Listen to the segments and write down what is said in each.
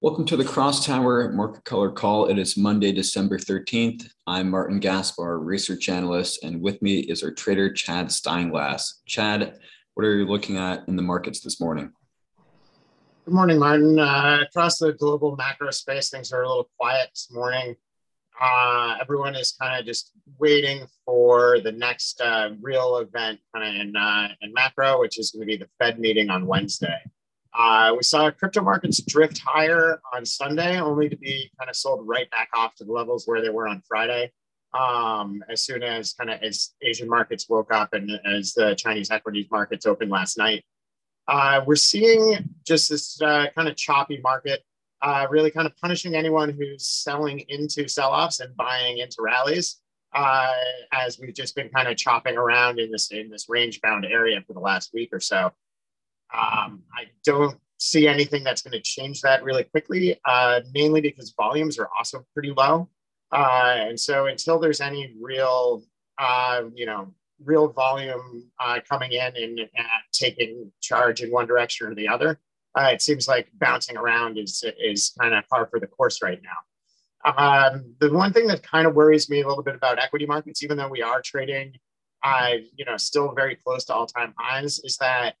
Welcome to the CrossTower Market Color Call. It is Monday, December 13th. I'm Martin Gaspar, research analyst, and with me is our trader, Chad Steinglass. Chad, what are you looking at in the markets this morning? Good morning, Martin. Uh, across the global macro space, things are a little quiet this morning. Uh, everyone is kind of just waiting for the next uh, real event kind of in, uh, in macro, which is going to be the Fed meeting on Wednesday. Uh, we saw crypto markets drift higher on Sunday, only to be kind of sold right back off to the levels where they were on Friday. Um, as soon as kind of as Asian markets woke up and as the Chinese equities markets opened last night, uh, we're seeing just this uh, kind of choppy market, uh, really kind of punishing anyone who's selling into sell-offs and buying into rallies. Uh, as we've just been kind of chopping around in this in this range bound area for the last week or so. Um, I don't see anything that's going to change that really quickly, uh, mainly because volumes are also pretty low. Uh, and so until there's any real, uh, you know, real volume uh, coming in and, taking charge in one direction or the other, uh, it seems like bouncing around is is kind of par for the course right now. Um, the one thing that kind of worries me a little bit about equity markets, even though we are trading, uh, you know, still very close to all-time highs, is that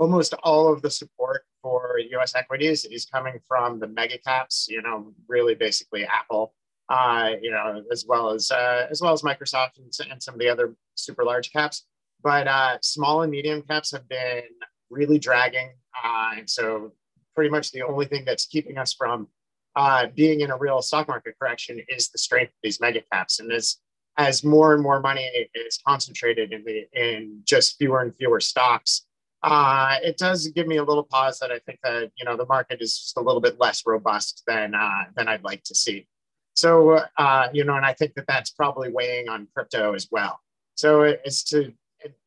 almost all of the support for U.S. equities is coming from the mega caps. You know, really basically Apple. Uh, you know, as well as uh, as well as Microsoft and, and, some of the other super large caps. But uh, small and medium caps have been really dragging, uh, and so pretty much the only thing that's keeping us from uh, being in a real stock market correction is the strength of these mega caps. And as as more and more money is concentrated in the in just fewer and fewer stocks, uh, it does give me a little pause that I think that you know the market is just a little bit less robust than uh, than I'd like to see. So uh, you know, and I think that that's probably weighing on crypto as well. So it's to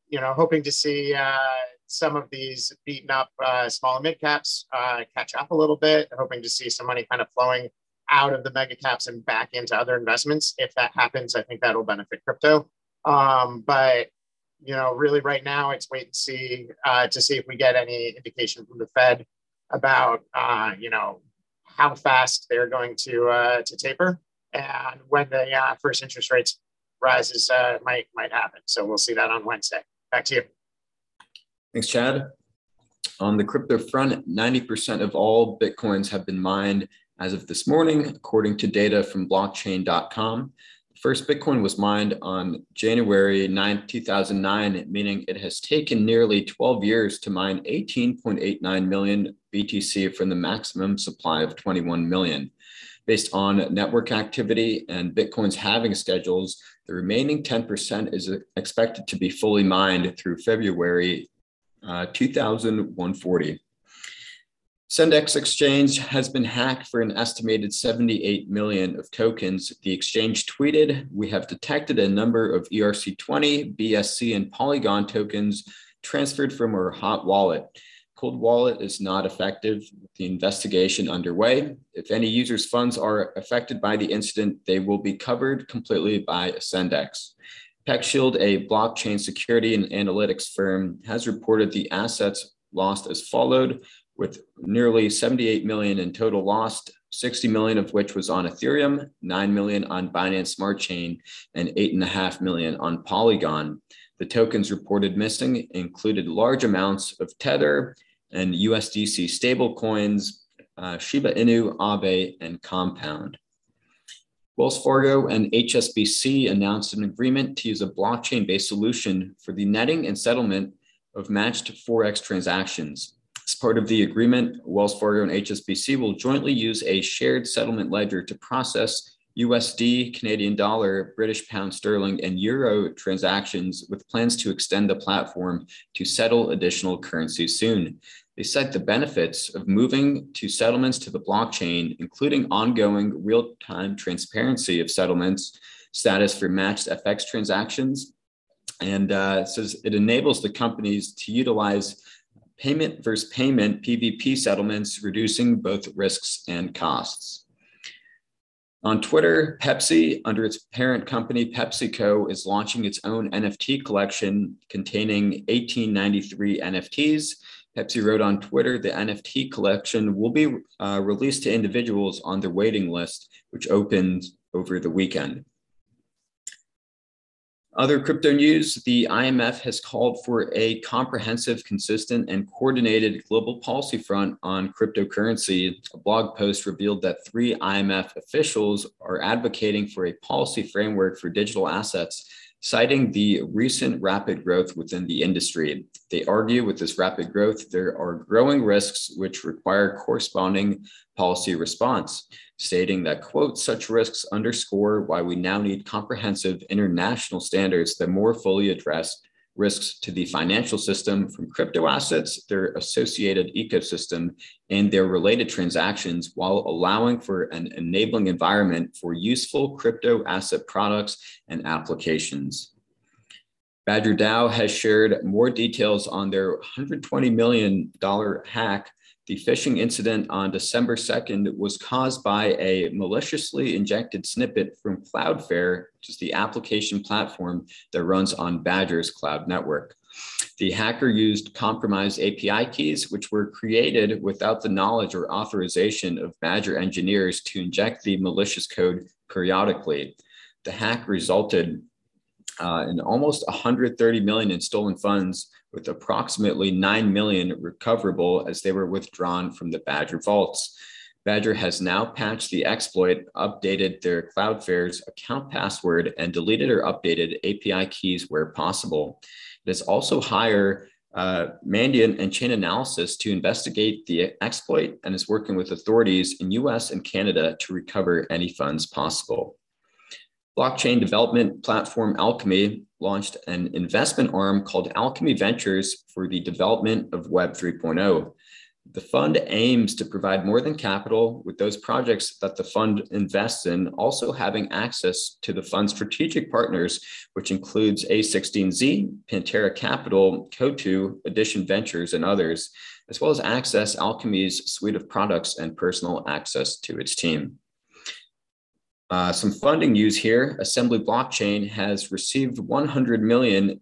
you know hoping to see uh, some of these beaten up uh, small and mid caps uh, catch up a little bit. Hoping to see some money kind of flowing out of the mega caps and back into other investments. If that happens, I think that'll benefit crypto. Um, but you know, really right now it's wait and see uh, to see if we get any indication from the Fed about, uh, you know, how fast they're going to uh, to taper and when the uh, first interest rates rises uh, might might happen. So we'll see that on Wednesday. Back to you. Thanks, Chad. On the crypto front, 90% of all Bitcoins have been mined as of this morning, according to data from blockchain.com. First Bitcoin was mined on January 9, 2009, meaning it has taken nearly 12 years to mine 18.89 million BTC from the maximum supply of 21 million. Based on network activity and Bitcoin's halving schedules, the remaining 10% is expected to be fully mined through February uh, 2140. AscendEX Exchange has been hacked for an estimated 78 million of tokens. The exchange tweeted, We have detected a number of ERC20, BSC, and Polygon tokens transferred from our hot wallet. Cold wallet is not effective. The investigation underway. If any users' funds are affected by the incident, they will be covered completely by AscendEX. PeckShield, a blockchain security and analytics firm, has reported the assets lost as followed with nearly 78 million in total lost, 60 million of which was on Ethereum, 9 million on Binance Smart Chain, and 8.5 million on Polygon. The tokens reported missing included large amounts of Tether and USDC stablecoins, uh, Shiba Inu, Aave, and Compound. Wells Fargo and HSBC announced an agreement to use a blockchain based solution for the netting and settlement of matched Forex transactions. As part of the agreement, Wells Fargo and HSBC will jointly use a shared settlement ledger to process USD, Canadian dollar, British pound sterling, and euro transactions with plans to extend the platform to settle additional currencies soon. They cite the benefits of moving to settlements to the blockchain, including ongoing real time transparency of settlements, status for matched FX transactions, and uh, says it enables the companies to utilize payment versus payment PVP settlements, reducing both risks and costs. On Twitter, Pepsi, under its parent company PepsiCo, is launching its own NFT collection containing 1893 NFTs. Pepsi wrote on Twitter the NFT collection will be uh, released to individuals on their waiting list, which opens over the weekend. Other crypto news the IMF has called for a comprehensive, consistent, and coordinated global policy front on cryptocurrency. A blog post revealed that three IMF officials are advocating for a policy framework for digital assets Citing the recent rapid growth within the industry, they argue with this rapid growth, there are growing risks which require corresponding policy response, stating that, quote, such risks underscore why we now need comprehensive international standards that more fully address risks to the financial system from crypto assets, their associated ecosystem, and their related transactions while allowing for an enabling environment for useful crypto asset products and applications. Badger DAO has shared more details on their $120 million hack the phishing incident on December 2nd was caused by a maliciously injected snippet from Cloudflare, which is the application platform that runs on Badger's cloud network. The hacker used compromised API keys, which were created without the knowledge or authorization of Badger engineers to inject the malicious code periodically. The hack resulted uh, in almost 130 million in stolen funds with approximately 9 million recoverable as they were withdrawn from the Badger vaults. Badger has now patched the exploit, updated their Cloudflare's account password, and deleted or updated API keys where possible. It has also hired uh, Mandiant and Chainalysis to investigate the exploit and is working with authorities in US and Canada to recover any funds possible. Blockchain development platform Alchemy launched an investment arm called Alchemy Ventures for the development of Web 3.0. The fund aims to provide more than capital with those projects that the fund invests in, also having access to the fund's strategic partners, which includes A16Z, Pantera Capital, Coatue, Addition Ventures, and others, as well as access Alchemy's suite of products and personal access to its team. Uh, some funding news here. Assembly Blockchain has received 100 million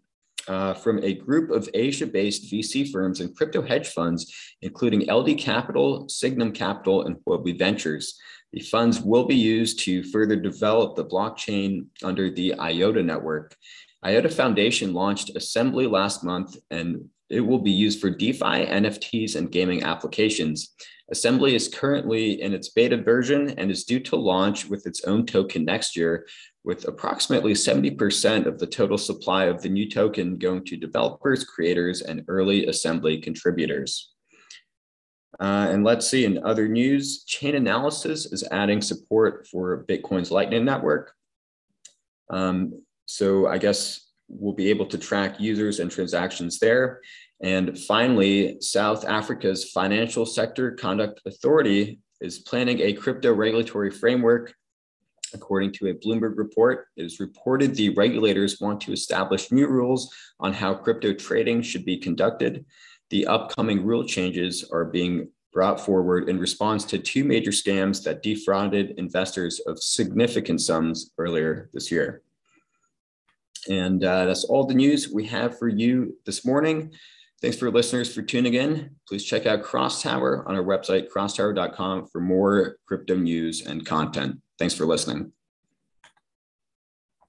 uh, from a group of Asia-based VC firms and crypto hedge funds, including LD Capital, Signum Capital, and Huobi Ventures. The funds will be used to further develop the blockchain under the IOTA network. IOTA Foundation launched Assembly last month, and it will be used for DeFi, NFTs, and gaming applications. Assembly is currently in its beta version and is due to launch with its own token next year, with approximately 70% of the total supply of the new token going to developers, creators, and early assembly contributors. Uh, and let's see, in other news, Chainalysis is adding support for Bitcoin's Lightning Network. Um, so I guess we'll be able to track users and transactions there. And finally, South Africa's Financial Sector Conduct Authority is planning a crypto regulatory framework. According to a Bloomberg report, it is reported the regulators want to establish new rules on how crypto trading should be conducted. The upcoming rule changes are being brought forward in response to two major scams that defrauded investors of significant sums earlier this year. And uh, that's all the news we have for you this morning. Thanks for listeners for tuning in. Please check out CrossTower on our website, crosstower.com, for more crypto news and content. Thanks for listening.